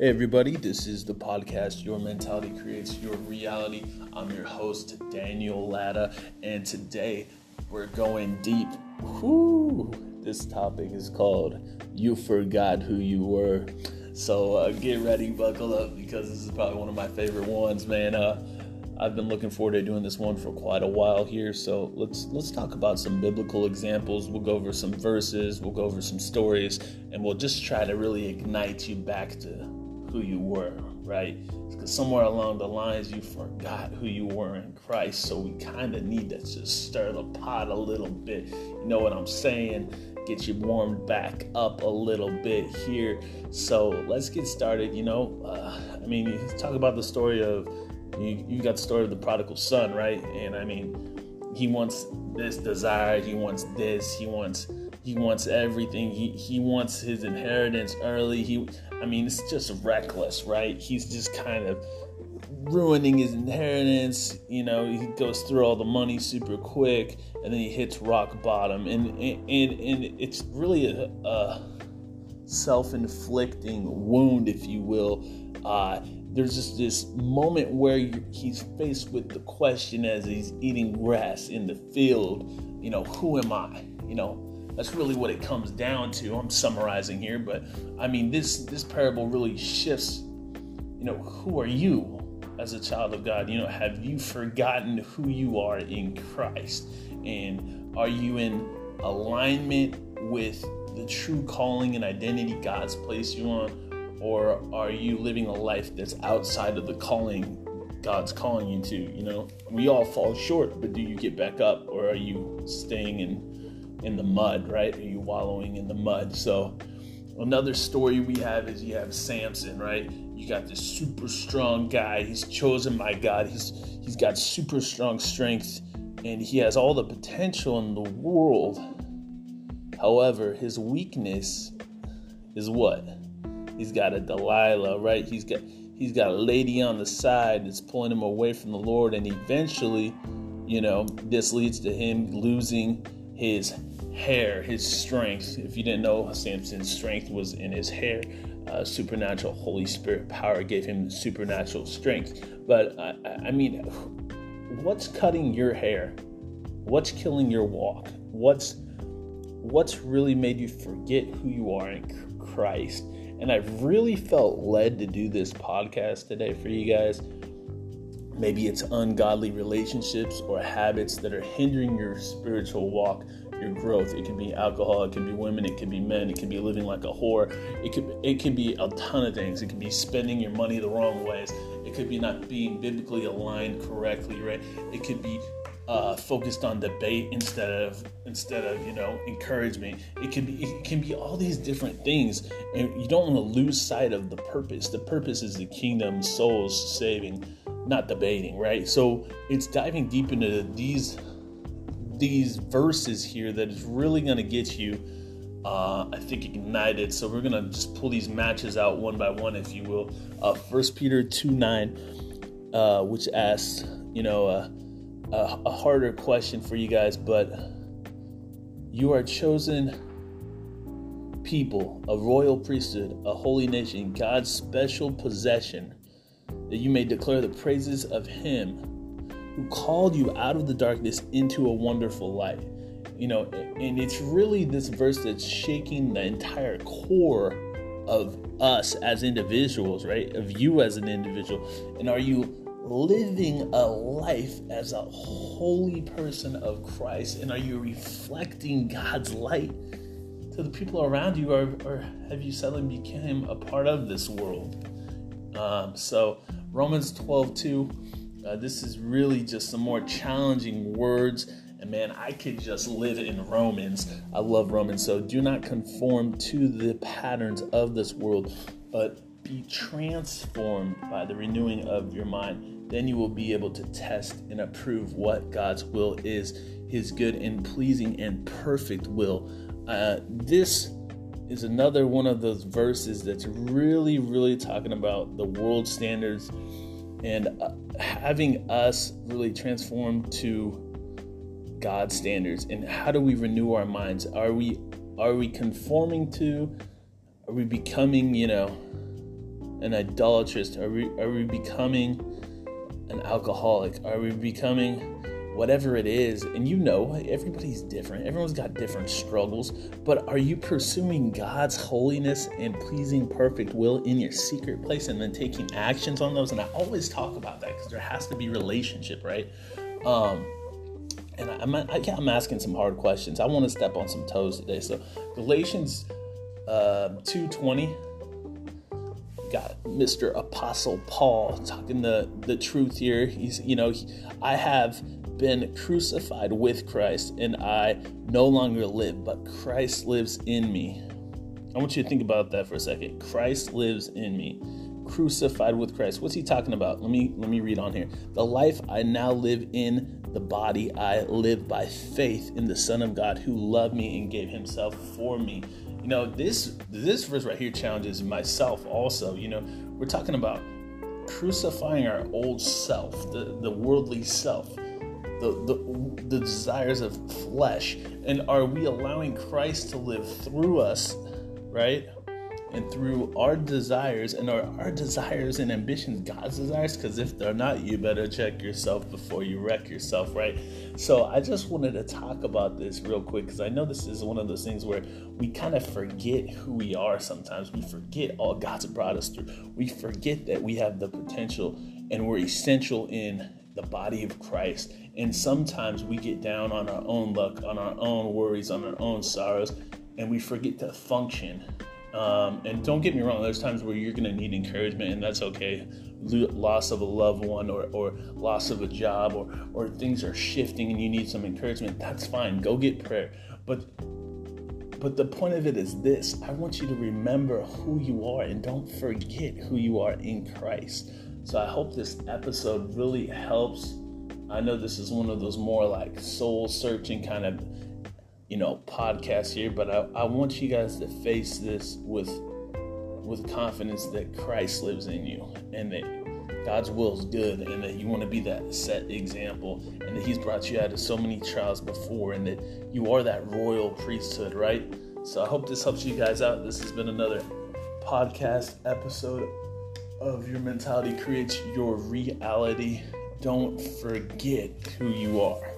Hey, everybody, this is the podcast Your Mentality Creates Your Reality. I'm your host, Daniel Latta, and today we're going deep. This topic is called You Forgot Who You Were. So uh, get ready, buckle up, because this is probably one of my favorite ones, man. Uh, I've been looking forward to doing this one for quite a while here. So let's let's talk about some biblical examples. We'll go over some verses, we'll go over some stories, and we'll just try to really ignite you back to who you were, right? Because somewhere along the lines you forgot who you were in Christ. So we kind of need to just stir the pot a little bit. You know what I'm saying? Get you warmed back up a little bit here. So let's get started. You know, uh, I mean, talk about the story of you, you got the story of the prodigal son, right? And I mean, he wants this desire, he wants this, he wants he wants everything. He he wants his inheritance early. He I mean, it's just reckless, right? He's just kind of ruining his inheritance. You know, he goes through all the money super quick, and then he hits rock bottom, and and and, it's really a, a self-inflicting wound, if you will. Uh, there's just this moment where he's faced with the question as he's eating grass in the field, you know, who am I? You know, that's really what it comes down to. I'm summarizing here, but I mean this this parable really shifts, you know, who are you as a child of God? You know, have you forgotten who you are in Christ? And are you in alignment with the true calling and identity God's placed you on? or are you living a life that's outside of the calling God's calling you to? You know, we all fall short, but do you get back up, or are you staying in in the mud? Right? Are you wallowing in the mud? So, another story we have is you have Samson, right? You got this super strong guy. He's chosen by God. He's he's got super strong strength, and he has all the potential in the world. However, his weakness is what? He's got a Delilah, right? He's got he's got a lady on the side that's pulling him away from the Lord, and eventually, you know, this leads to him losing his hair, his strength. If you didn't know, Samson's strength was in his hair. Uh, supernatural Holy Spirit power gave him supernatural strength. But I, I mean, what's cutting your hair? What's killing your walk? What's what's really made you forget who you are in Christ? And I've really felt led to do this podcast today for you guys. Maybe it's ungodly relationships or habits that are hindering your spiritual walk, your growth. It can be alcohol, it can be women, it can be men, it can be living like a whore. It could it can be a ton of things. It can be spending your money the wrong ways. It could be not being biblically aligned correctly, right? It could be uh, focused on debate instead of instead of you know encouragement. It can be it can be all these different things, and you don't want to lose sight of the purpose. The purpose is the kingdom, souls saving, not debating, right? So it's diving deep into these these verses here that is really going to get you. Uh, I think ignited. So we're gonna just pull these matches out one by one, if you will. Uh, First Peter two nine, uh, which asks, you know, uh, a harder question for you guys, but you are chosen people, a royal priesthood, a holy nation, God's special possession, that you may declare the praises of Him who called you out of the darkness into a wonderful light. You know, and it's really this verse that's shaking the entire core of us as individuals, right? Of you as an individual. And are you living a life as a holy person of Christ? And are you reflecting God's light to the people around you, or, or have you suddenly become a part of this world? Um, so, Romans 12 2, uh, this is really just some more challenging words. And man, I could just live in Romans. I love Romans. So, do not conform to the patterns of this world, but be transformed by the renewing of your mind. Then you will be able to test and approve what God's will is, his good and pleasing and perfect will. Uh, this is another one of those verses that's really, really talking about the world standards and uh, having us really transform to God's standards. And how do we renew our minds? Are we are we conforming to? Are we becoming, you know, an idolatrist? Are we are we becoming an alcoholic? Are we becoming whatever it is, and you know, everybody's different. Everyone's got different struggles. But are you pursuing God's holiness and pleasing perfect will in your secret place and then taking actions on those? And I always talk about that because there has to be relationship, right? Um, and I'm, I, am asking some hard questions. I want to step on some toes today. So Galatians uh, 2.20, got Mr. Apostle Paul talking the, the truth here. He's, you know, he, I have been crucified with Christ, and I no longer live, but Christ lives in me. I want you to think about that for a second. Christ lives in me. Crucified with Christ. What's he talking about? Let me let me read on here. The life I now live in the body I live by faith in the Son of God who loved me and gave himself for me. You know, this this verse right here challenges myself also. You know, we're talking about crucifying our old self, the, the worldly self the, the, the desires of flesh? And are we allowing Christ to live through us, right? And through our desires, and are our desires and ambitions God's desires? Because if they're not, you better check yourself before you wreck yourself, right? So I just wanted to talk about this real quick because I know this is one of those things where we kind of forget who we are sometimes. We forget all God's brought us through. We forget that we have the potential and we're essential in the body of Christ. And sometimes we get down on our own luck, on our own worries, on our own sorrows, and we forget to function. Um, and don't get me wrong, there's times where you're going to need encouragement, and that's okay. Loss of a loved one, or, or loss of a job, or, or things are shifting and you need some encouragement, that's fine. Go get prayer. But but the point of it is this I want you to remember who you are and don't forget who you are in Christ. So I hope this episode really helps. I know this is one of those more like soul searching kind of, you know, podcasts here, but I, I want you guys to face this with with confidence that Christ lives in you and that God's will is good and that you want to be that set example and that He's brought you out of so many trials before and that you are that royal priesthood, right? So I hope this helps you guys out. This has been another podcast episode of your mentality creates your reality. Don't forget who you are.